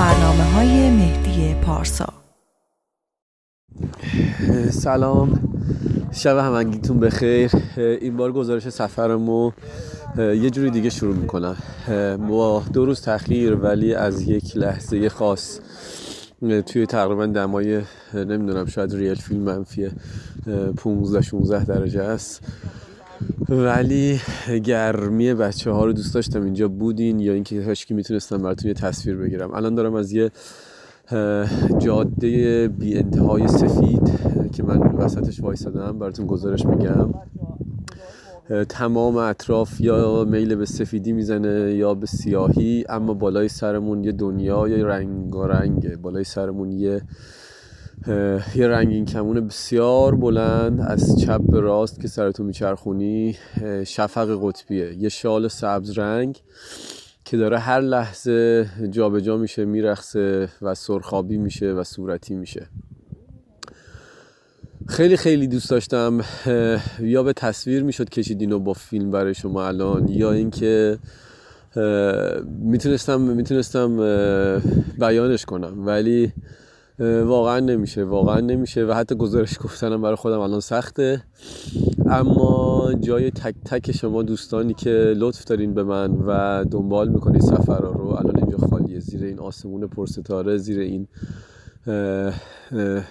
برنامه های مهدی پارسا. سلام. شب همگیتون بخیر. این بار گزارش سفرمو یه جوری دیگه شروع می‌کنم. با دو روز تاخیر ولی از یک لحظه خاص توی تقریبا دمای نمی‌دونم شاید ریل فیلم منفی 15 16 درجه است. ولی گرمی بچه ها رو دوست داشتم اینجا بودین یا اینکه که می‌تونستم براتون یه تصویر بگیرم. الان دارم از یه جاده بی انتهای سفید که من وسطش وایسادم براتون گزارش میگم. تمام اطراف یا میل به سفیدی می‌زنه یا به سیاهی اما بالای سرمون یه دنیای رنگارنگه. بالای سرمون یه یه رنگین کمون بسیار بلند از چپ به راست که سرتو میچرخونی شفق قطبیه. یه شال سبز رنگ که داره هر لحظه جابجا جا میشه میرخصه و سرخابی میشه و صورتی میشه. خیلی خیلی دوست داشتم یا به تصویر می‌شد کشید اینو با فیلم برای شما الان یا اینکه می‌تونستم می‌تونستم بیانش کنم. ولی واقعا نمیشه واقعا نمیشه و حتی گزارش گفتنم برای خودم الان سخته. اما جای تک تک شما دوستانی که لطف دارین به من و دنبال می‌کنید سفرها رو الان اینجا خالیه زیر این آسمون پرستاره زیر این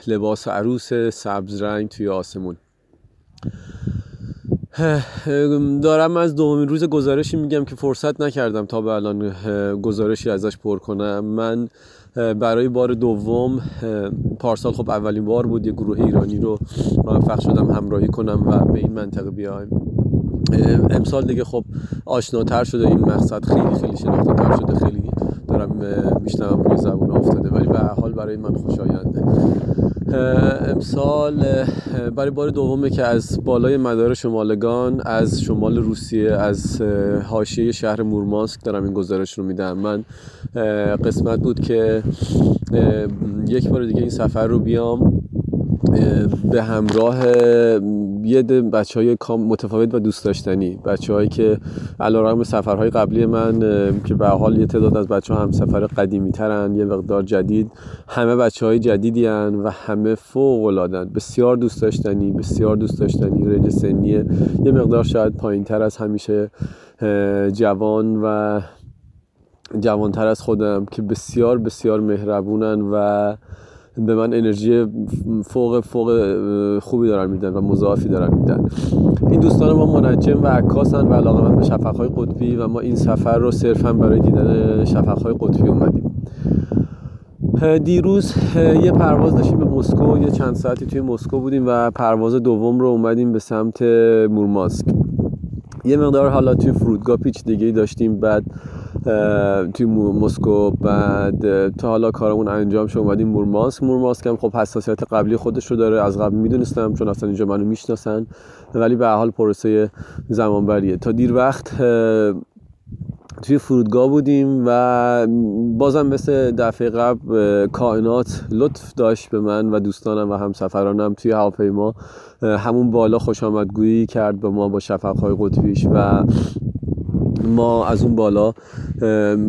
لباس عروس سبز رنگ توی آسمون. دارم از دومین روز گزارشی میگم که فرصت نکردم تا به الان گزارشی ازش پر کنم. من برای بار دوم پارسال خب اولین بار بود یه گروه ایرانی رو موفق شدم همراهی کنم و به این منطقه بیایم. امسال دیگه خب آشناتر شده این مقصد خیلی خیلی شناخته تر شده خیلی دارم میشنم روی زبون افتاده ولی به حال برای من خوشاینده امسال برای بار دومه که از بالای مدار شمالگان از شمال روسیه از حاشیه شهر مورمانسک دارم این گزارش رو میدم. من قسمت بود که یک بار دیگه این سفر رو بیام به همراه یه بچه های متفاوت و دوست داشتنی. بچه هایی که علا سفرهای قبلی من که به حال یه تعداد از بچه ها هم سفر قدیمی ترن یه مقدار جدید همه بچه های جدیدی هن و همه فوق العادن بسیار دوست داشتنی بسیار دوست داشتنی رنج سنیه یه مقدار شاید پایین تر از همیشه جوان و جوانتر از خودم که بسیار بسیار مهربونن و به من انرژی فوق فوق خوبی دارن میدن و مضاعفی دارن میدن. این دوستان ما منجم و عکاسن و علاقه من به شفقهای قطبی و ما این سفر رو صرفا برای دیدن شفقهای قطبی اومدیم. دیروز یه پرواز داشتیم به مسکو یه چند ساعتی توی مسکو بودیم و پرواز دوم رو اومدیم به سمت مورمانسک. یه مقدار حالا توی فرودگاه پیچ دیگه داشتیم بعد توی مسکو بعد تا حالا کارمون انجام شد اومدیم مورماسک مورماسک هم خب حساسیت قبلی خودش رو داره از قبل می‌دونستم چون اصلا اینجا منو می‌شناسن ولی به حال پروسه زمانبریه. تا دیر وقت توی فرودگاه بودیم و بازم مثل دفعه قبل کائنات لطف داشت به من و دوستانم و همسفرانم توی هواپیما. همون بالا خوش آمدگویی کرد به ما با شفقهای قطبیش و ما از اون بالا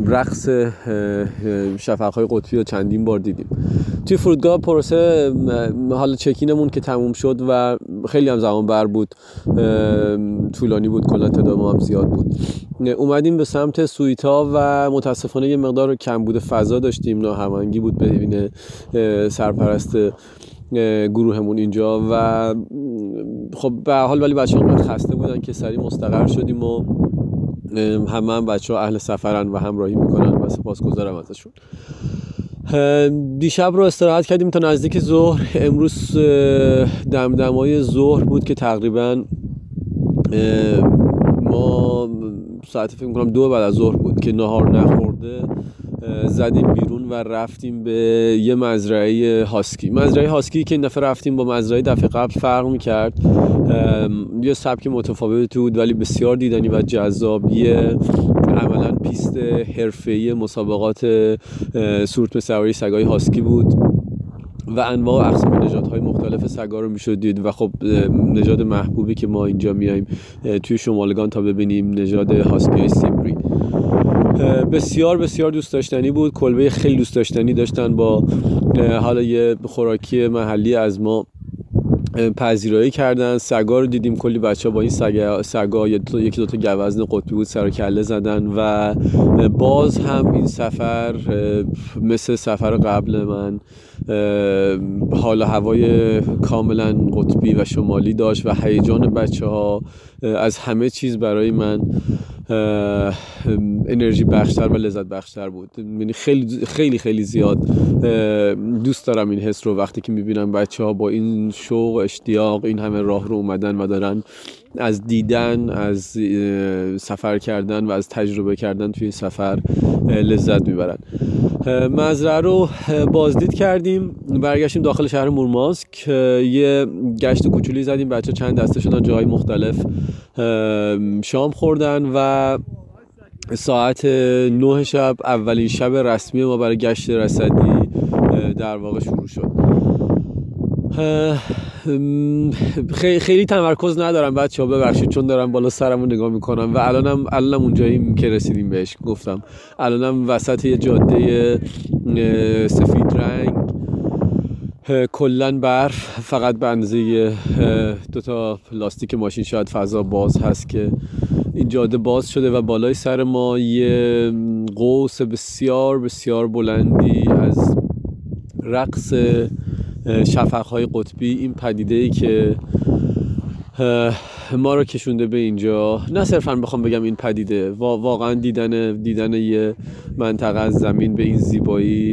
رقص شفقهای قطبی رو چندین بار دیدیم. توی فرودگاه پروسه حالا چکینمون که تموم شد و خیلی هم زمان بر بود طولانی بود کلا تعداد ما هم زیاد بود. اومدیم به سمت سویتا و متاسفانه یه مقدار کم بود فضا داشتیم ناهمانگی بود بین سرپرست گروهمون اینجا و خب به حال ولی بچه هم خسته بودن که سری مستقر شدیم و همه هم بچه ها اهل سفرن و همراهی می‌کنن و سپاسگزارم ازشون. دیشب رو استراحت کردیم تا نزدیک ظهر. امروز دمدمای ظهر بود که تقریبا ما ساعت فکر کنم دو بعد از ظهر بود که نهار نخورده. زدیم بیرون و رفتیم به یه مزرعه هاسکی. مزرعه هاسکی که این دفعه رفتیم با مزرعه دفعه قبل فرق می‌کرد. یه سبک متفاوت بود ولی بسیار دیدنی و جذابیه عملا پیست حرفه‌ای مسابقات سورت به سواری سگای هاسکی بود و انواع اقسام های مختلف سگا رو می‌شد دید و خب نژاد محبوبی که ما اینجا میایم توی شمالگان تا ببینیم نژاد هاسکی سیبری. بسیار بسیار دوست داشتنی بود. کلبه خیلی دوست داشتنی داشتن با حالا یه خوراکی محلی از ما پذیرایی کردن. سگا رو دیدیم. کلی بچه با این سگا, سگا یکی دوتا گوزن قطبی بود سر کله زدن و باز هم این سفر مثل سفر قبل من حال هوای کاملا قطبی و شمالی داشت و هیجان بچه ها از همه چیز برای من انرژی بخشتر و لذت بخشتر بود. یعنی خیلی خیلی خیلی زیاد دوست دارم این حس رو وقتی که می‌بینم بچه ها با این شوق اشتیاق این همه راه رو اومدن و دارن. از دیدن از سفر کردن و از تجربه کردن توی سفر لذت می‌برن. مزرعه رو بازدید کردیم برگشتیم داخل شهر مورمانسک. یه گشت کوچولی زدیم بچه چند دسته شدن جاهای مختلف شام خوردن و ساعت نه شب اولین شب رسمی ما برای گشت رسدی در واقع شروع شد. خیلی تمرکز ندارم بچه ها ببخشید چون دارم بالا سرمو نگاه می‌کنم و الانم الانم اونجایی که رسیدیم بهش گفتم. الانم وسط یه جاده سفید رنگ کلا برف فقط به اندازه دو تا لاستیک ماشین شاید فضا باز هست که این جاده باز شده و بالای سر ما یه قوس بسیار بسیار بلندی از رقص شفقهای قطبی این پدیده ای که ما رو کشونده به اینجا. نه صرفا بخوام بگم این پدیده واقعا دیدن دیدن یه منطقه از زمین به این زیبایی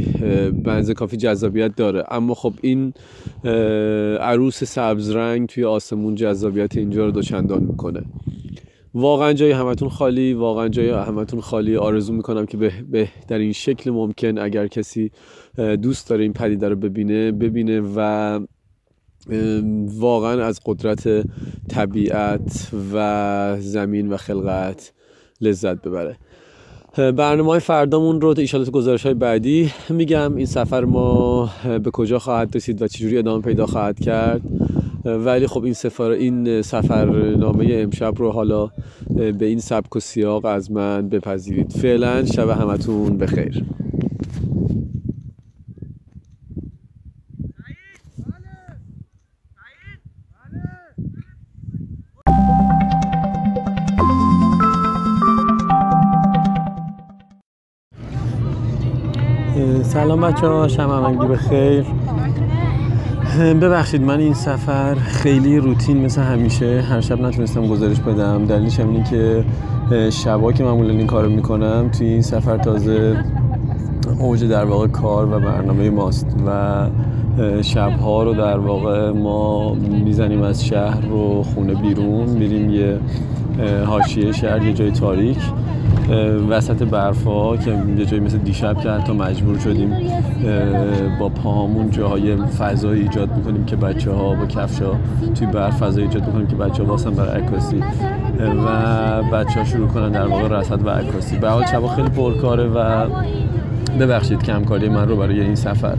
بنز کافی جذابیت داره. اما خب این عروس سبز رنگ توی آسمون جذابیت اینجا رو دوچندان می‌کنه. واقعا جای همتون خالی واقعا جای همتون خالی. آرزو می‌کنم که به بهترین شکل ممکن اگر کسی دوست داره این پدیده رو ببینه ببینه و واقعا از قدرت طبیعت و زمین و خلقت لذت ببره. برنامه های فردامون رو ایشالا تو گزارش های بعدی میگم. این سفر ما به کجا خواهد رسید و چجوری ادامه پیدا خواهد کرد؟ ولی خب این سفر این سفرنامه امشب رو حالا به این سبک و سیاق از من بپذیرید. فعلا شب همتون بخیر. سلام بچه ها شب همگی بخیر. ببخشید من این سفر خیلی روتین مثل همیشه. هر شب نتونستم گزارش بدم. دلیلش هم اینه که شبا که معمولا این کارو می‌کنم توی این سفر تازه اوج در واقع کار و برنامه ماست و شبها رو در واقع ما می‌زنیم از شهر رو خونه بیرون میریم یه حاشیه شهر یه جای تاریک. وسط برفا که یه جایی مثل دیشب که حتی مجبور شدیم با پاهامون جاهای فضایی ایجاد می‌کنیم که بچه ها با کفش ها توی برف فضایی ایجاد می‌کنیم که بچه ها باسن برای عکاسی و بچه ها شروع کنن در واقع رسد و عکاسی. به حال شبا خیلی پرکاره و ببخشید کمکاری من رو برای این سفر.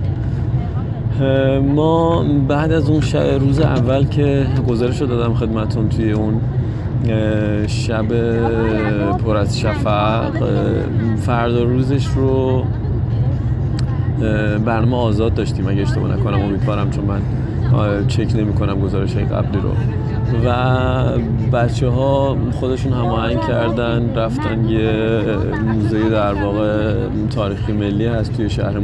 ما بعد از اون روز اول که گزارش رو دادم خدمتون توی اون شب پر از شفق فردا روزش رو برنامه آزاد داشتیم. اگه اشتباه نکنم امیدوارم چون من چک نمی کنم گزارش های قبلی رو. و بچه ها خودشون هماهنگ کردن رفتن یه موزه در واقع تاریخی ملی هست توی شهر که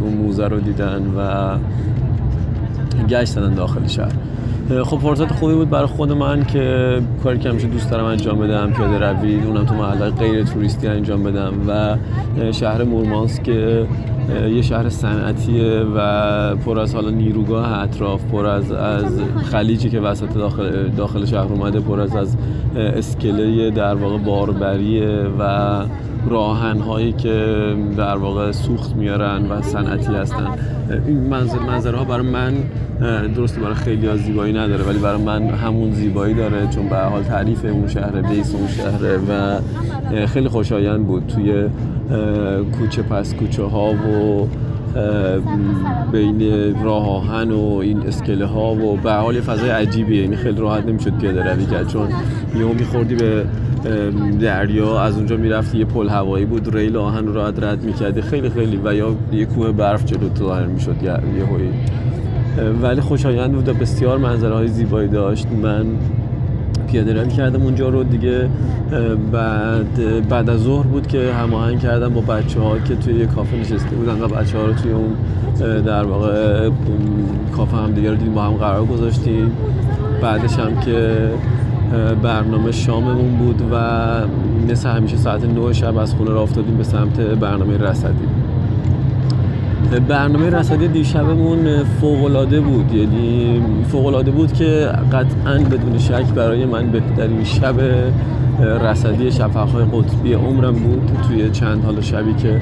اون موزه رو دیدن و گشت دادن داخل شهر. خب فرصت خوبی بود برای خود من که کاری که همیشه دوست دارم انجام بدم پیاده روی اونم تو محله غیر توریستی انجام بدم و شهر مورمانسک که یه شهر صنعتیه و پر از حالا نیروگاه اطراف پر از از خلیجی که وسط داخل داخل شهر اومده پر از از اسکله در واقع باربریه و راهن هایی که در واقع سوخت میارن و صنعتی هستن. این منظر منظره ها برای من درست برای خیلی ها زیبایی نداره ولی برای من همون زیبایی داره چون به حال تعریف اون شهر بیس اون شهره و خیلی خوشایند بود. توی کوچه پس کوچه ها و بین راه آهن و این اسکله ها و به حال فضای عجیبیه. یعنی خیلی راحت نمی‌شد پیاده روی کرد چون یهو میخوردی به دریا از اونجا می‌رفتی یه پل هوایی بود ریل آهن رو راحت رد می‌کردی. خیلی خیلی. و یا یه کوه برف جلو ظاهر می‌شد یه هایی ولی خوشایند بود و بسیار منظره های زیبایی داشت. من پیاده روی کردم اونجا رو دیگه. بعد بعد از ظهر بود که هماهنگ کردم با بچه ها که توی یه کافه نشسته بودن و بچه ها رو توی اون در واقع کافه هم دیگه رو دیدیم با هم قرار گذاشتیم. بعدش هم که برنامه شاممون بود و مثل همیشه ساعت 9 شب از خونه را افتادیم به سمت برنامه رسدی برنامه رسدی دیشبمون فوقلاده بود. یعنی فوقلاده بود که قطعا بدون شک برای من بهترین شب رسدی شفقهای قطبی عمرم بود. توی چند حال شبی که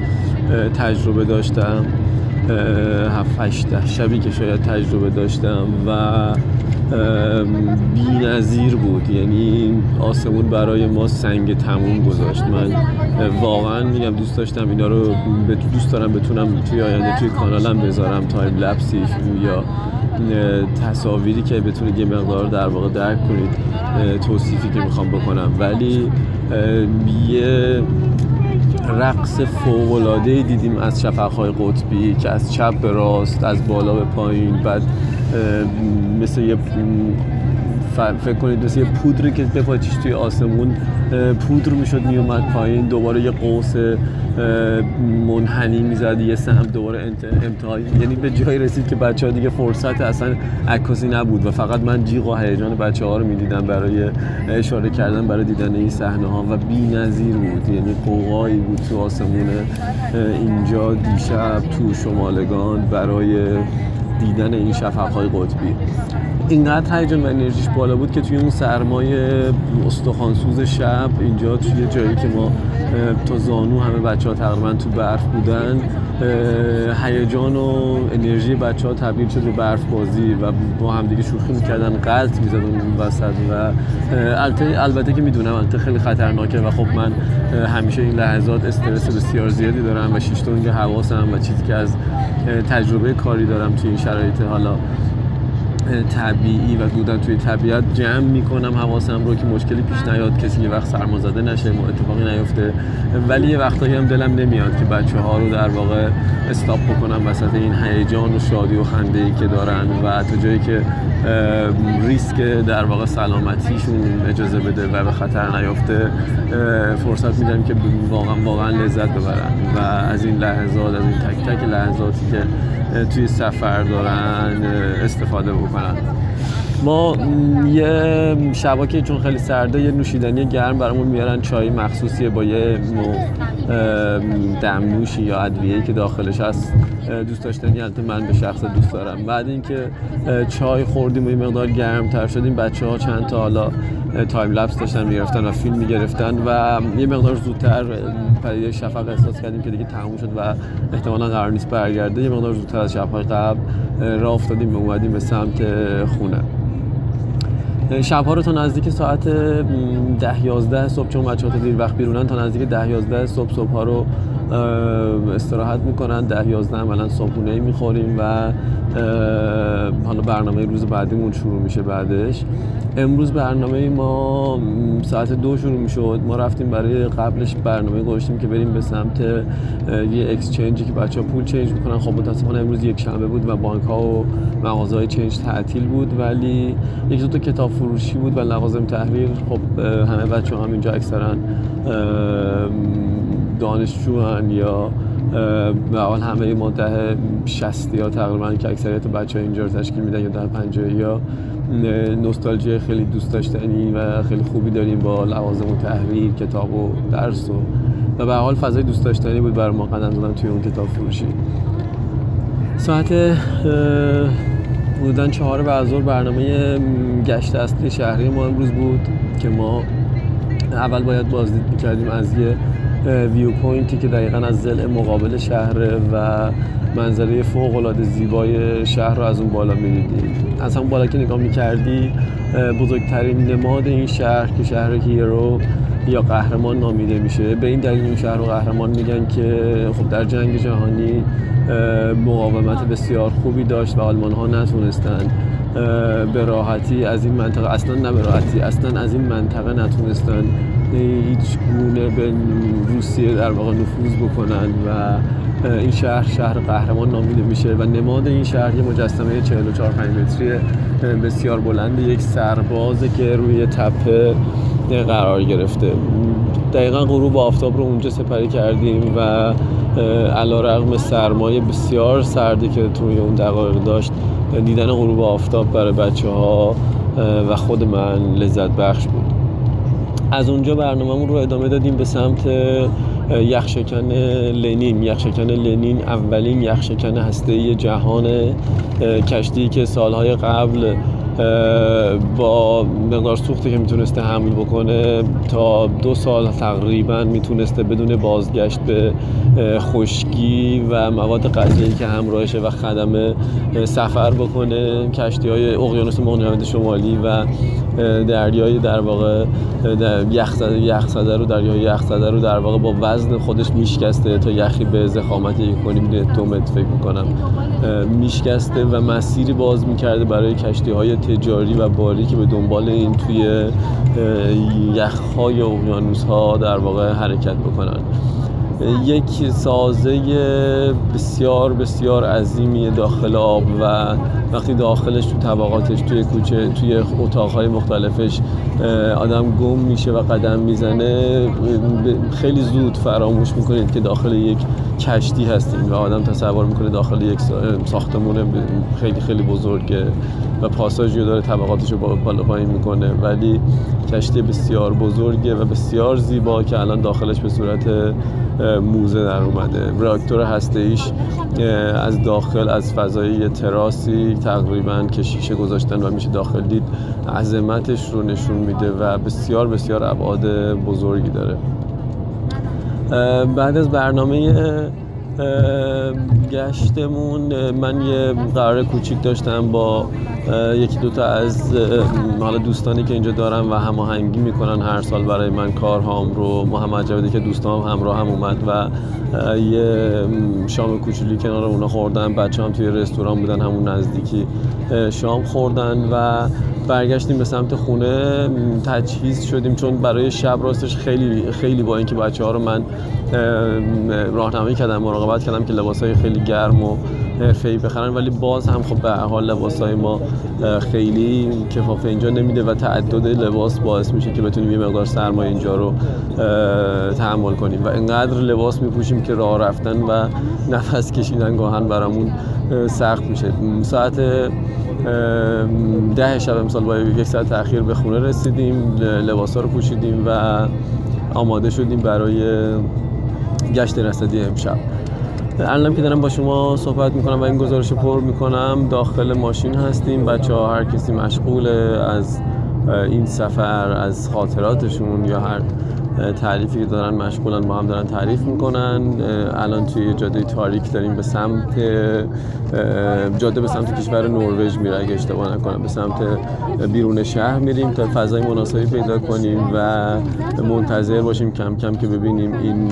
تجربه داشتم هفت شبی که شاید تجربه داشتم و بی نظیر بود. یعنی آسمون برای ما سنگ تموم گذاشت. من واقعا میگم دوست داشتم اینا رو دوست دارم بتونم توی آینده توی کانالم بذارم. تایم لپسی یا تصاویری که بتونید یه مقدار در واقع درک کنید توصیفی که می‌خوام بکنم. ولی یه رقص فوقلاده دیدیم از شفقهای قطبی که از چپ به راست از بالا به پایین بعد مثل یه فکر کنید مثل یه پودری که بپاچیش توی آسمون پودر می‌شد میومد پایین دوباره یه قوس منحنی می‌زد یه سهم دوباره امتحان یعنی به جایی رسید که بچه ها دیگه فرصت اصلا عکاسی نبود و فقط من جیغ و هیجان بچه ها رو می‌دیدم برای اشاره کردن برای دیدن این صحنه ها و بی نظیر بود. یعنی قوقایی بود تو آسمون اینجا دیشب تو شمالگان برای دیدن این شفقهای قطبی. اینقدر هیجان و انرژیش بالا بود که توی اون سرمای استخوانسوز شب اینجا توی جایی که ما تا زانو همه بچه ها تقریبا تو برف بودن هیجان و انرژی بچه ها تبدیل شد به برف بازی و با هم دیگه شوخی می‌کردن قلط می‌زدن اون وسط و البته که می‌دونم البته خیلی خطرناکه و خب من همیشه این لحظات استرس بسیار زیادی دارم و شیشتونگ حواسم و چیزی که از تجربه کاری دارم توی این شرایط حالا طبیعی و بودن توی طبیعت جمع می‌کنم حواسم رو که مشکلی پیش نیاد کسی یه وقت سرمازده نشه ما اتفاقی نیفته. ولی یه وقتایی هم دلم نمیاد که بچه ها رو در واقع استاپ بکنم وسط این هیجان و شادی و خنده ای که دارن و تا جایی که ریسک در واقع سلامتیشون اجازه بده و به خطر نیفته فرصت میدم که واقعا واقعا لذت ببرن و از این لحظات از این تک تک لحظاتی که توی سفر دارن استفاده بکنن. ما یه شبا چون خیلی سرده یه نوشیدنی گرم برامون میارن چای مخصوصیه با یه دمنوشی یا ادویه‌ای که داخلش هست. دوست داشتنی البته من به شخص دوست دارم. بعد اینکه چای خوردیم و یه مقدار گرم تر شدیم بچه ها چند تا حالا تایم لپس داشتن می‌گرفتن و فیلم می‌گرفتن و یه مقدار زودتر پدیده شفق احساس کردیم که دیگه تموم شد و احتمالا قرار نیست برگرده. یه مقدار زودتر از شبهای قبل راه افتادیم به اومدیم به سمت خونه. شبها رو تا نزدیک ساعت ده یازده صبح چون بچه ها دیر وقت بیرونن تا نزدیک ده یازده صبح صبح ها رو استراحت می‌کنن ده یازده عملا صبحونه می‌خوریم و حالا برنامه روز بعدیمون شروع میشه بعدش. امروز برنامه ما ساعت دو شروع می‌شد. ما رفتیم برای قبلش برنامه گذاشتیم که بریم به سمت یه اکسچنجی که بچه ها پول چنج می‌کنن. خب متاسفانه امروز یک شنبه بود و بانک ها و مغازه های چنج تعطیل بود ولی یک دو تا کتاب فروشی بود و لوازم تحریر خب همه بچه هم اینجا اکثرا دانشجو یا به حال همه ده شستی ها تقریبا که اکثریت بچه ها اینجا رو تشکیل میدن یا ده پنجه یا نوستالژی خیلی دوست داشتنی و خیلی خوبی داریم با لوازم و تحریر کتاب و درس و و به حال فضای دوست داشتنی بود برای ما قدم زدن توی اون کتاب فروشی. ساعت بودن چهار بعد برنامه گشت اصلی شهری ما امروز بود که ما اول باید بازدید می‌کردیم از یه viewpoint ی که دقیقا از ضلع مقابل شهر و منظره فوق العاده زیبای شهر رو از اون بالا می‌دیدی از همون بالا که نگاه می‌کردی بزرگترین نماد این شهر که شهر hero یا قهرمان نامیده میشه. به این دلیل این شهر رو قهرمان میگن که خب در جنگ جهانی مقاومت بسیار خوبی داشت و آلمان ها نتونستن به راحتی از این منطقه اصلا نه به راحتی اصلا از این منطقه نتونستن هیچ گونه به روسیه در واقع نفوذ بکنن و این شهر شهر قهرمان نامیده میشه و نماد این شهر یه مجسمه 44 5 متری بسیار بلند یک سربازه که روی تپه قرار گرفته. دقیقا غروب آفتاب رو اونجا سپری کردیم و علا رقم سرمایه بسیار سردی که توی اون دقایق داشت دیدن غروب آفتاب برای بچه ها و خود من لذت بخش بود. از اونجا برنامهمون رو ادامه دادیم به سمت یخشکن لنین. یخشکن لنین اولین یخشکن هسته جهان کشتی که سالهای قبل با مقدار سوختی که می‌تونسته حمل بکنه تا دو سال تقریبا می‌تونسته بدون بازگشت به خشکی و مواد غذایی که همراهشه و خدمه سفر بکنه. کشتی های اقیانوس مهاجرت شمالی و دریای در واقع یخزده رو دریای یخزده رو در واقع با وزن خودش میشکسته تا یخی به زخامت یک کنی می‌دونه تومت فکر می‌کنم. میشکسته و مسیری باز می‌کرده برای کشتی های تجاری و باری که به دنبال این توی یخهای اقیانوس ها در واقع حرکت بکنن. یک سازه بسیار بسیار عظیمی داخل آب و وقتی داخلش تو طبقاتش توی کوچه توی اتاقهای مختلفش آدم گم میشه و قدم می‌زنه خیلی زود فراموش می‌کنید که داخل یک کشتی هستیم و آدم تصور می‌کنه داخل یک ساختمون خیلی خیلی بزرگه و پاساژی داره طبقاتش رو بالا پایین می‌کنه. ولی کشتی بسیار بزرگه و بسیار زیبا که الان داخلش به صورت موزه در اومده. راکتور هسته ایش از داخل از فضای تراسی تقریبا که گذاشتن و میشه داخل دید عظمتش رو نشون میده و بسیار بسیار ابعاد بزرگی داره. بعد از برنامه گشتمون من یه قرار کوچیک داشتم با یکی دوتا از حالا دوستانی که اینجا دارم و هماهنگی می‌کنن هر سال برای من کارهام رو. محمد جوادی که دوستام همراه هم اومد و یه شام کوچولی کنار اونا خوردن. بچه هم توی رستوران بودن همون نزدیکی شام خوردن و برگشتیم به سمت خونه. تجهیز شدیم چون برای شب راستش خیلی خیلی با اینکه بچه ها رو من راهنمایی کردم مراقبت کردم که لباس های خیلی گرم و حرفه‌ای بخرن ولی باز هم خب به حال لباس های ما خیلی کفافه اینجا نمیده و تعدد لباس باعث میشه که بتونیم یه مقدار سرمایه اینجا رو تحمل کنیم و اینقدر لباس میپوشیم که راه رفتن و نفس کشیدن گاهن برامون سخت میشه. ساعت ده شب امسال با یک ساعت تاخیر به خونه رسیدیم لباس ها رو پوشیدیم و آماده شدیم برای گشت رصدی امشب. الانم که دارم با شما صحبت می‌کنم و این گزارش پر می‌کنم داخل ماشین هستیم. بچه ها هر کسی مشغول از این سفر از خاطراتشون یا هر تعریفی که دارن مشغولن با هم دارن تعریف می‌کنن. الان توی جاده تاریک داریم به سمت جاده به سمت کشور نروژ میره. اگه اشتباه نکنم به سمت بیرون شهر میریم تا فضای مناسبی پیدا کنیم و منتظر باشیم کم کم که ببینیم این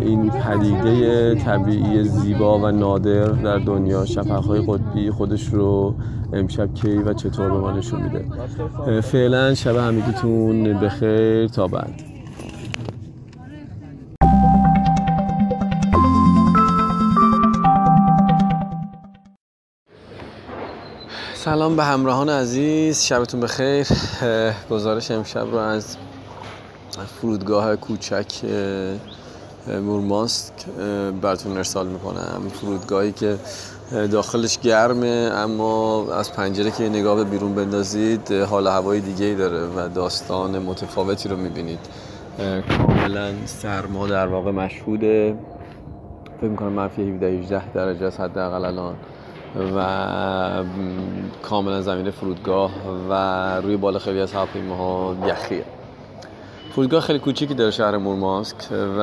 این پدیده طبیعی زیبا و نادر در دنیا شفقهای قطبی خودش رو امشب کی و چطور به ما نشون میده. فعلا شب همگیتون بخیر تا بعد. سلام به همراهان عزیز شبتون بخیر. گزارش امشب رو از فرودگاه کوچک مورماسک براتون ارسال می‌کنم. فرودگاهی که داخلش گرمه اما از پنجره که نگاه به بیرون بندازید حال هوای دیگه ای داره و داستان متفاوتی رو می‌بینید. کاملا سرما در واقع مشهوده. فکر می‌کنم منفی 17 18 درجه است حداقل الان. و کاملا زمین فرودگاه و روی بالا خیلی از هواپیماها یخیه. فرودگاه خیلی کوچیکی داره شهر مورمانسک و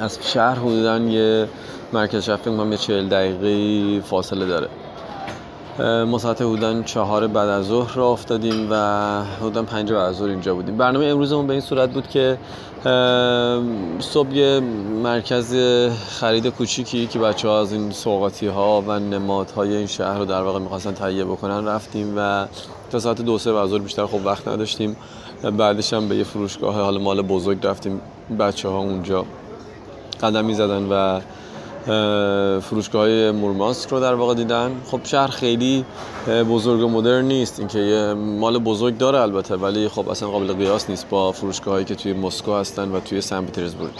از شهر حدودا یه مرکز شهر فکر یه چهل دقیقه فاصله داره. ما ساعت بودن چهار بعد از ظهر را افتادیم و بودن پنج بعد از ظهر اینجا بودیم. برنامه امروزمون به این صورت بود که صبح یه مرکز خرید کوچیکی که بچه ها از این سوقاتی ها و نمادهای این شهر رو در واقع می‌خواستن تهیه بکنن رفتیم و تا ساعت دو سه بعد بیشتر خب وقت نداشتیم. بعدش هم به یه فروشگاه حال مال بزرگ رفتیم بچه ها اونجا قدمی زدن و فروشگاه مورماسک رو در واقع دیدن. خب شهر خیلی بزرگ و مدرن نیست. اینکه یه مال بزرگ داره البته ولی خب اصلا قابل قیاس نیست با فروشگاه هایی که توی مسکو هستن و توی سن پترزبورگ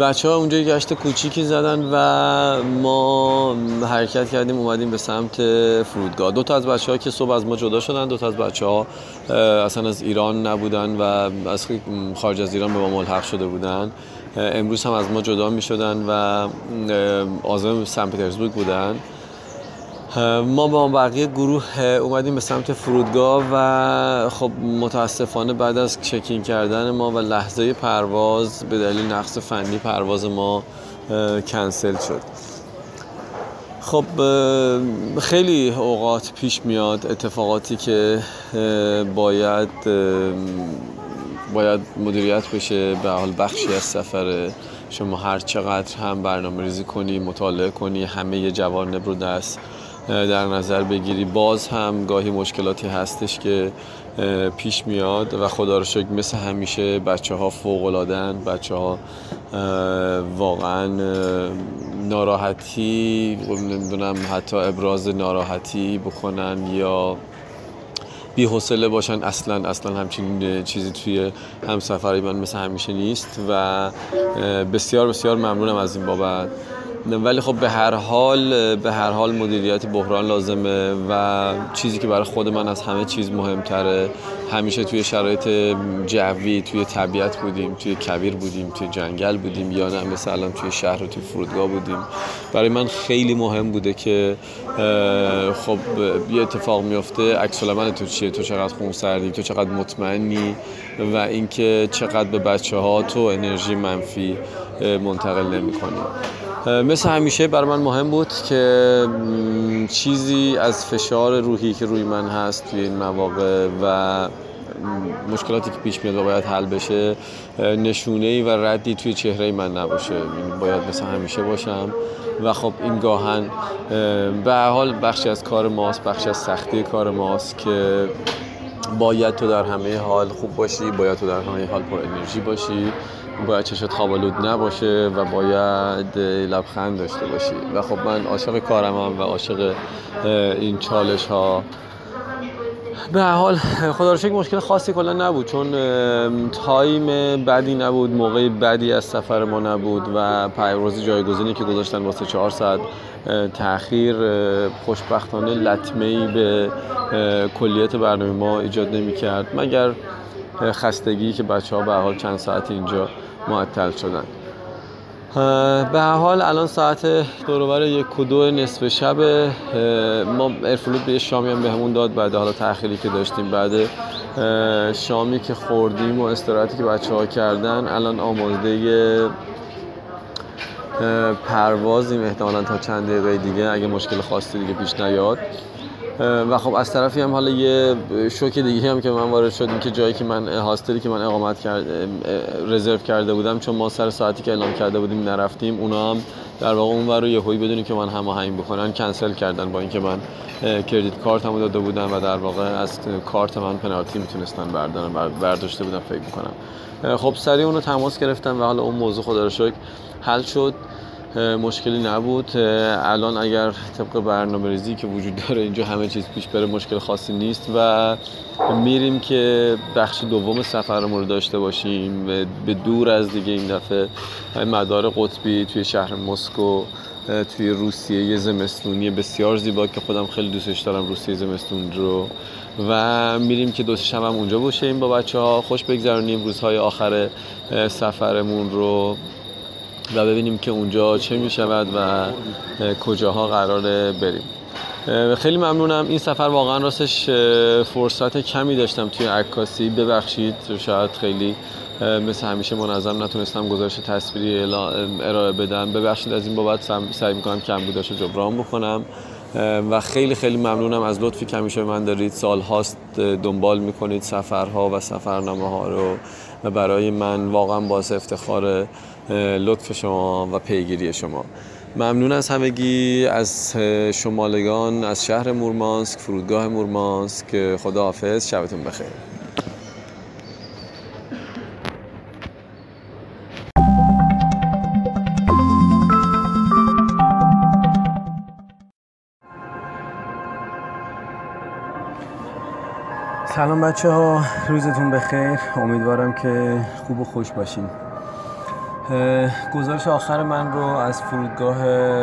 بچه ها اونجا گشت کوچیکی زدن و ما حرکت کردیم اومدیم به سمت فرودگاه. دو تا از بچه ها که صبح از ما جدا شدن دو تا از بچه ها اصلا از ایران نبودن و از خارج از ایران به ما ملحق شده بودن. امروز هم از ما جدا می شدن و آزم سن پترزبورگ بودن. ما با بقیه گروه اومدیم به سمت فرودگاه و خب متاسفانه بعد از چکین کردن ما و لحظه پرواز به دلیل نقص فنی پرواز ما کنسل شد. خب خیلی اوقات پیش میاد اتفاقاتی که باید باید مدیریت بشه. به حال بخشی از سفر شما هر چقدر هم برنامه ریزی کنی مطالعه کنی همه جوانب رو دست در نظر بگیری. باز هم گاهی مشکلاتی هستش که پیش میاد و خدا رو شکر مثل همیشه بچه ها فوق العادن بچه ها واقعا ناراحتی نمی‌دونم حتی ابراز ناراحتی بکنن یا بی حوصله باشن. اصلا اصلا همچین چیزی توی همسفری من مثل همیشه نیست و بسیار بسیار ممنونم از این بابت. ولی خب به هر حال به هر حال مدیریت بحران لازمه و چیزی که برای خود من از همه چیز مهمتره. همیشه توی شرایط جوی توی طبیعت بودیم توی کویر بودیم توی جنگل بودیم یا نه مثلا توی شهر و توی فرودگاه بودیم. برای من خیلی مهم بوده که خب یه اتفاق میفته عکس من تو چیه؟ تو چقدر خون سردی تو چقدر مطمئنی؟ و اینکه چقدر به بچه ها تو انرژی منفی منتقل نمی مثل همیشه برای من مهم بود که چیزی از فشار روحی که روی من هست توی این مواقع و مشکلاتی که پیش میاد و باید حل بشه نشونه ای و ردی توی چهره من نباشه. یعنی باید مثل همیشه باشم. و خب این گاهن به حال بخشی از کار ماست بخشی از سختی کار ماست که باید تو در همه حال خوب باشی باید تو در همه حال پر انرژی باشی. باید چشت خوابالود نباشه و باید لبخند داشته باشی. و خب من عاشق کارمم و عاشق این چالش ها. به حال خدا رو شکر مشکل خاصی کلا نبود چون تایم بدی نبود موقع بدی از سفر ما نبود و پرواز جایگزینی که گذاشتن واسه چهار ساعت تاخیر خوشبختانه لطمه ای به کلیت برنامه ما ایجاد نمی کرد مگر خستگی که بچه ها به حال چند ساعت اینجا معطل شدن. به حال الان ساعت دوروبر یک و دو نصف شب ما ارفلوت به شامی هم بهمون داد بعد حالا تأخیری که داشتیم بعد شامی که خوردیم و استراحتی که بچه ها کردن الان آماده پروازیم احتمالا تا چند دقیقه دیگه اگه مشکل خاصی دیگه پیش نیاد. و خب از طرفی هم حالا یه شوک دیگه هم که من وارد شدیم که جایی که من هاستلی که من اقامت کرد رزرو کرده بودم چون ما سر ساعتی که اعلام کرده بودیم نرفتیم اونا هم در واقع اون رو یه هوی بدونی که من هماهنگ بکنن کنسل کردن با اینکه من کردیت کارت هم داده بودم و در واقع از کارت من پنالتی می‌تونستن بردارن برداشته بودم فکر می‌کنم. خب سریع اونو تماس گرفتم و حالا اون موضوع خدا رو شکر حل شد. مشکلی نبود. الان اگر طبق برنامه ریزی که وجود داره اینجا همه چیز پیش بره مشکل خاصی نیست و میریم که بخش دوم سفرمون رو داشته باشیم. به دور از دیگه این دفعه مدار قطبی توی شهر مسکو توی روسیه یه زمستونی بسیار زیبا که خودم خیلی دوستش دارم روسیه زمستون رو. و میریم که دو شب هم اونجا باشیم با بچه ها خوش بگذرونیم. روزهای آخر سفرمون رو. و ببینیم که اونجا چه می شود و کجاها قراره بریم. خیلی ممنونم. این سفر واقعا راستش فرصت کمی داشتم توی عکاسی. ببخشید شاید خیلی مثل همیشه منظم نتونستم گزارش تصویری ارائه بدم. ببخشید از این بابت سعی می‌کنم کم بودش جبران بکنم. و خیلی خیلی ممنونم. از لطفی که همیشه من دارید. سال هاست دنبال می‌کنید سفرها و سفرنامه ها رو. و برای من واقعا باعث افتخار لطف شما و پیگیری شما. ممنون از همگی از شمالگان از شهر مورمانسک فرودگاه مورمانسک. خدا حافظ شبتون بخیر. سلام بچه ها روزتون بخیر. امیدوارم که خوب و خوش باشین. گزارش آخر من رو از فرودگاه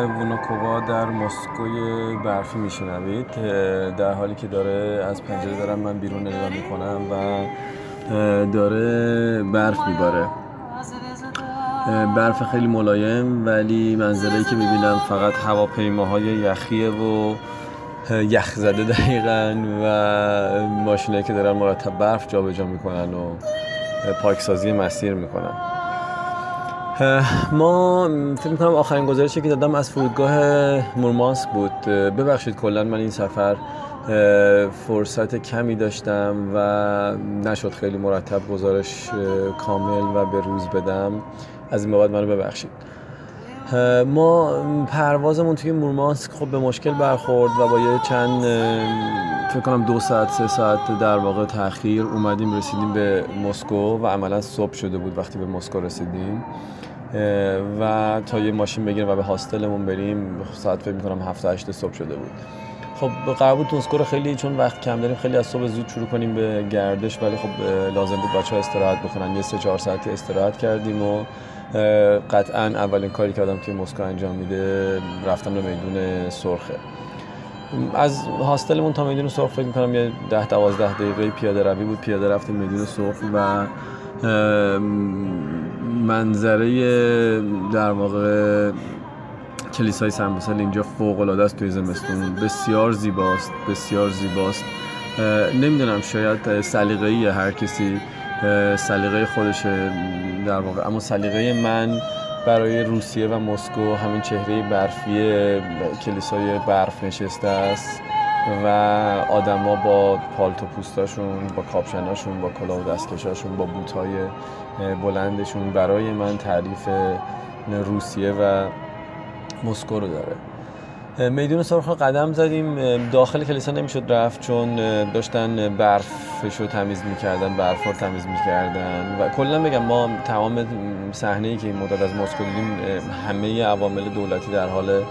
وونوکووا در مسکوی برفی میشنوید. در حالی که داره از پنجره دارم من بیرون نگاه می‌کنم و داره برف میباره. برف خیلی ملایم ولی منظره که می‌بینم فقط هواپیماهای یخیه و یخ زده دقیقا و ماشینایی که دارن مرتب برف جابجا می‌کنن و پاکسازی مسیر می‌کنن. ما فکر می‌کنم آخرین گزارشی که دادم از فرودگاه مورمانسک بود. ببخشید کلا من این سفر فرصت کمی داشتم و نشد خیلی مرتب گزارش کامل و به روز بدم. از این بابت منو ببخشید. ما پروازمون توی مورمانسک خب به مشکل برخورد و با یه چند فکر کنم دو ساعت سه ساعت در واقع تاخیر اومدیم رسیدیم به مسکو و عملا صبح شده بود وقتی به مسکو رسیدیم. و تا یه ماشین بگیریم و به هاستلمون بریم ساعت فکر می‌کنم هفت هشت صبح شده بود. خب قرار بود رو خیلی چون وقت کم داریم خیلی از صبح زود شروع کنیم به گردش ولی خب لازم بود بچه ها استراحت بکنن. یه سه چهار ساعتی استراحت کردیم و قطعا اولین کاری که آدم توی مسکو انجام میده رفتن به میدون سرخه. از هاستلمون تا میدون سرخ فکر می‌کنم یه ده دوازده دقیقه پیاده روی بود. پیاده رفتیم میدون سرخ و منظره در واقع کلیسای سن اینجا فوق العاده است توی زمستون. بسیار زیباست بسیار زیباست. نمی‌دونم شاید سلیقه‌ای هر کسی سلیقه خودشه در واقع اما سلیقه من برای روسیه و مسکو همین چهره برفی کلیسای برف نشسته است. و آدما با پالتو پوستاشون با کاپشناشون با کلاه و دستکشاشون با بوتای بلندشون برای من تعریف روسیه و مسکو رو داره. میدون سرخ قدم زدیم. داخل کلیسا نمی‌شد رفت چون داشتن برفش رو تمیز می‌کردن برف رو تمیز می‌کردن و کلا بگم ما تمام صحنه ای که این مدت از مسکو دیدیم همه عوامل دولتی در حال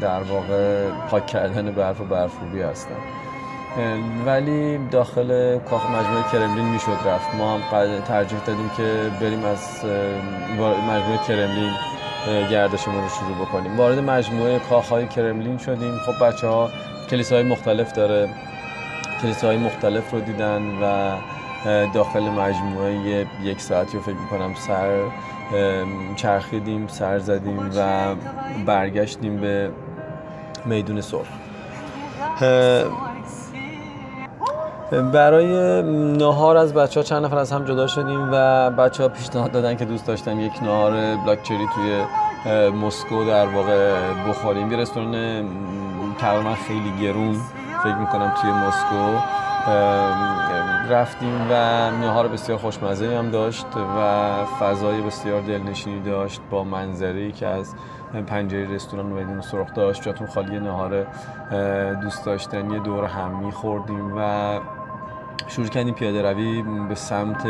در واقع پاک کردن برف و برفروبی هستن. ولی داخل کاخ مجموعه کرملین می‌شد رفت. ما ترجیح دادیم که بریم از مجموعه کرملین گردشمون رو شروع بکنیم. وارد مجموعه کاخهای کرملین شدیم. خب بچه ها کلیساهای مختلف داره. کلیساهای مختلف رو دیدن و داخل مجموعه یک ساعتی رو فکر می‌کنم سر چرخیدیم سر زدیم و برگشتیم به میدون سرخ برای نهار از بچه ها چند نفر از هم جدا شدیم و بچه ها پیشنهاد دادن که دوست داشتن یک نهار بلاکچری توی مسکو در واقع بخوریم. یه رستوران تقریبا خیلی گرون فکر می‌کنم توی مسکو. رفتیم و نهار بسیار خوشمزه هم داشت و فضای بسیار دلنشینی داشت با منظری که از پنجره رستوران میدون سرخ داشت. جاتون خالی نهار دوست داشتنی دور هم میخوردیم و شروع کردیم پیاده روی به سمت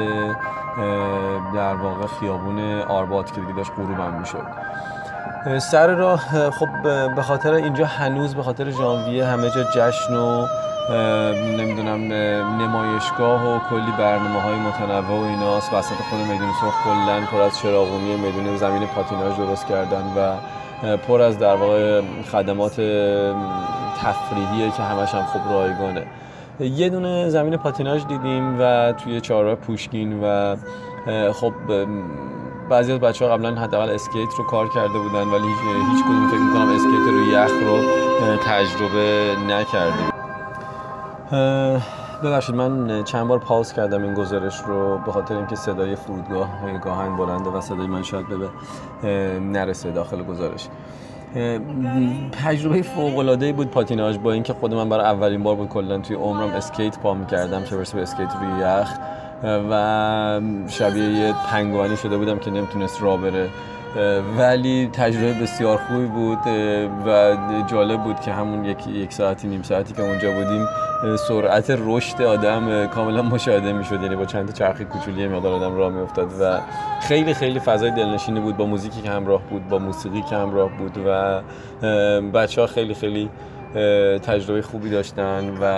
در واقع خیابون آربات که دیگه داشت غروبم می‌شد. سر راه خب به خاطر اینجا هنوز به خاطر ژانویه همه جا جشن و نمی‌دونم نمایشگاه و کلی برنامه های متنوع و ایناست وسط خود میدون سرخ کلا پر از چراغونی میدون زمین پاتیناژ درست کردن و پر از در واقع خدمات تفریحیه که همش هم خوب رایگانه. یه دونه زمین پاتیناژ دیدیم و توی چهارراه پوشکین و خب بعضی از بچه ها قبلا حداقل اسکیت رو کار کرده بودن ولی هیچ کدوم فکر می‌کنم اسکیت رو یخ رو تجربه نکردیم ببخشید من چند بار pause کردم این گزارش رو به خاطر اینکه صدای فرودگاه گاهاً بلنده و صدای من شاید به نرسه داخل گزارش. تجربه فوق العاده بود پاتیناژ با اینکه خود من برای اولین بار بود کلا توی عمرم اسکیت پا می‌کردم چه برسه به اسکیت روی یخ. و شبیه یه پنگوانی شده بودم که نمی‌تونست را بره. ولی تجربه بسیار خوبی بود و جالب بود که همون یک, یک ساعتی نیم ساعتی که اونجا بودیم سرعت رشد آدم کاملا مشاهده می‌شد. یعنی با چند چرخی کوچولی مقدار آدم راه میافتاد و خیلی خیلی فضای دلنشینی بود. با موزیکی که همراه بود با موسیقی که همراه بود و بچه ها خیلی خیلی تجربه خوبی داشتن و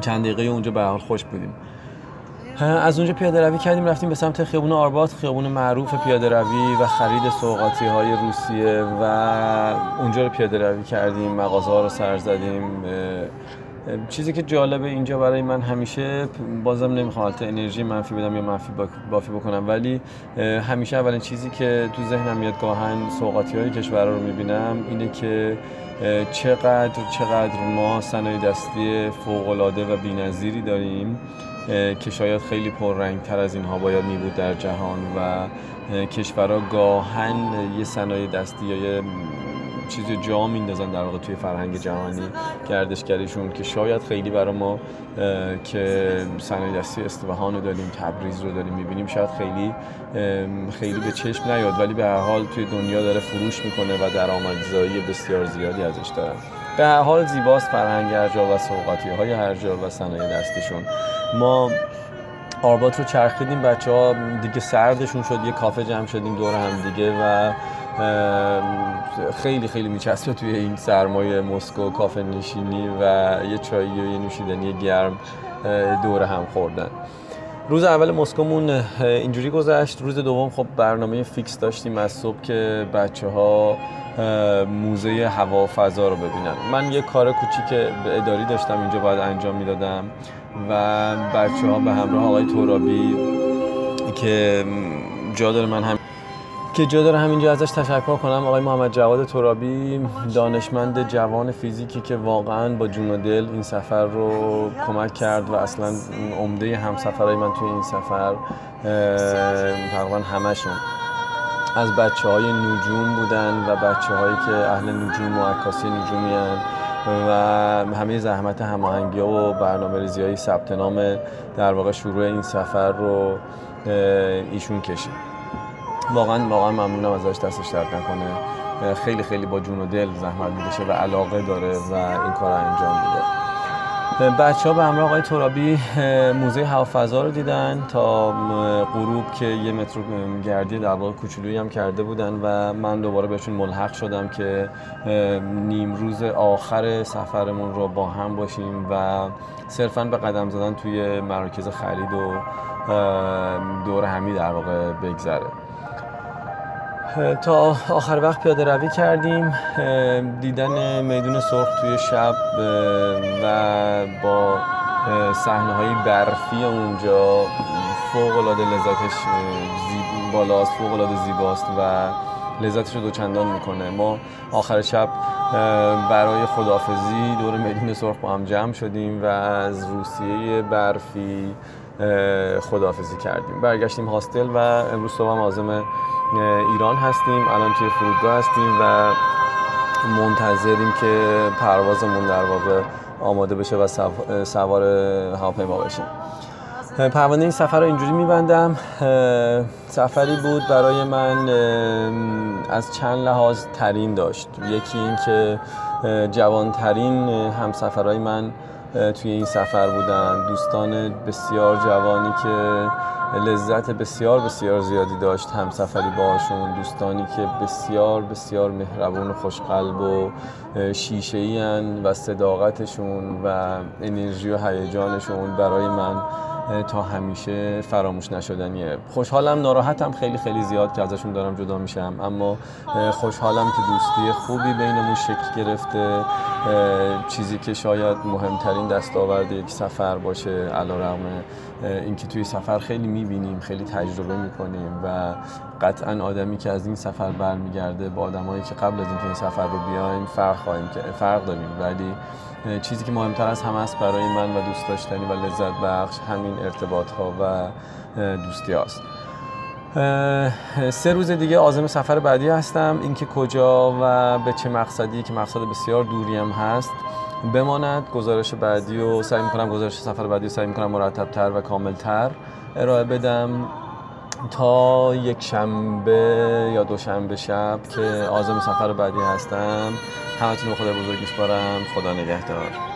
چند دقیقه اونجا به حال خوش بودیم. از اونجا پیاده روی کردیم رفتیم به سمت خیابون آربات خیابون معروف پیاده روی و خرید سوقاتی های روسیه و اونجا رو پیاده روی کردیم مغازه ها رو سر زدیم. چیزی که جالبه اینجا برای من همیشه بازم نمی‌خوام حالت انرژی منفی بدم یا منفی بافی بکنم ولی همیشه اولین چیزی که تو ذهنم میاد گاهن سوقاتی های کشور رو می‌بینم اینه که چقدر چقدر ما صنایع دستی فوق العاده و بی‌نظیری داریم. که شاید خیلی پررنگتر از اینها باید می بود در جهان و کشورها گاهن یه صنایع دستی یا یه چیز جا میندازن در واقع توی فرهنگ جهانی گردشگریشون که شاید خیلی برای ما که صنایع دستی اصفهان رو داریم تبریز رو داریم می‌بینیم شاید خیلی خیلی به چشم نیاد ولی به هر حال توی دنیا داره فروش می‌کنه و درآمدزایی بسیار زیادی ازش داره. به هر حال زیباست فرهنگ هر جا و سوقاتی های هر جا و صنایع دستیشون ما آربات رو چرخیدیم بچه ها دیگه سردشون شد یه کافه جمع شدیم دور هم دیگه و خیلی خیلی میچسبه توی این سرمایه مسکو کافه نشینی و یه چایی و یه نوشیدنی گرم دور هم خوردن. روز اول مسکومون اینجوری گذشت. روز دوم خب برنامه فیکس داشتیم از صبح که بچه ها موزه هوا فضا رو ببینن. من یه کار کوچیک اداری داشتم اینجا باید انجام می‌دادم و بچه ها به همراه آقای تورابی که جا داره من هم که جا داره همینجا ازش تشکر کنم. آقای محمد جواد ترابی دانشمند جوان فیزیکی که واقعا با جون و دل این سفر رو کمک کرد و اصلا عمده همسفرهای من توی این سفر تقریبا همشون. از بچه های نجوم بودن و بچه هایی که اهل نجوم و عکاسی نجومی هن و همه زحمت هماهنگی و برنامه ریزی های ثبت نام در واقع شروع این سفر رو ایشون کشید. واقعا واقعا ممنونم ازش دستش درد نکنه. خیلی خیلی با جون و دل زحمت می‌کشه و علاقه داره و این کار انجام میده. بچه ها به همراه آقای ترابی موزه هوافضا رو دیدن تا غروب که یه متر گردی در واقع کوچولویی هم کرده بودن و من دوباره بهشون ملحق شدم که نیم روز آخر سفرمون رو با هم باشیم و صرفا به قدم زدن توی مراکز خرید و دور همی در واقع بگذره. تا آخر وقت پیاده روی کردیم دیدن میدون سرخ توی شب و با صحنه های برفی اونجا فوق العاده لذتش بالاست فوق العاده زیباست و لذتش رو دوچندان می‌کنه. ما آخر شب برای خدافزی دور میدون سرخ با هم جمع شدیم و از روسیه برفی خدافزی کردیم. برگشتیم هاستل و امروز صبح هم ایران هستیم الان توی فرودگاه هستیم و منتظریم که پروازمون در واقع آماده بشه و سوار هواپیما بشیم. پروانه این سفر رو اینجوری میبندم سفری بود برای من از چند لحاظ ترین داشت. یکی این که جوانترین همسفرهای من توی این سفر بودن. دوستان بسیار جوانی که لذت بسیار بسیار زیادی داشت همسفری باشون دوستانی که بسیار بسیار مهربون و خوشقلب و شیشه و صداقتشون و انرژی و هیجانشون برای من تا همیشه فراموش نشدنیه خوشحالم ناراحتم خیلی خیلی زیاد که ازشون دارم جدا میشم. اما خوشحالم که دوستی خوبی بینمون شکل گرفته. چیزی که شاید مهمترین دستاورد یک سفر باشه علا رقم اینکه توی سفر خیلی می‌بینیم خیلی تجربه می‌کنیم و قطعا آدمی که از این سفر برمیگرده با آدمایی که قبل از اینکه این سفر رو بیایم فرق خواهیم که فرق داریم. ولی چیزی که مهمتر از همه است برای من و دوست داشتنی و لذت بخش همین ارتباط ها و دوستی است. سه روز دیگه آزم سفر بعدی هستم. اینکه کجا و به چه مقصدی که مقصد بسیار دوریم هست بماند. گزارش بعدی و سعی می‌کنم گزارش سفر بعدی و سعی می‌کنم مرتبتر و کاملتر ارائه بدم. تا یک شنبه یا دو شنبه شب که آزم سفر بعدی هستم. همتون به خدا بزرگ میسپارم. خدا نگهدار.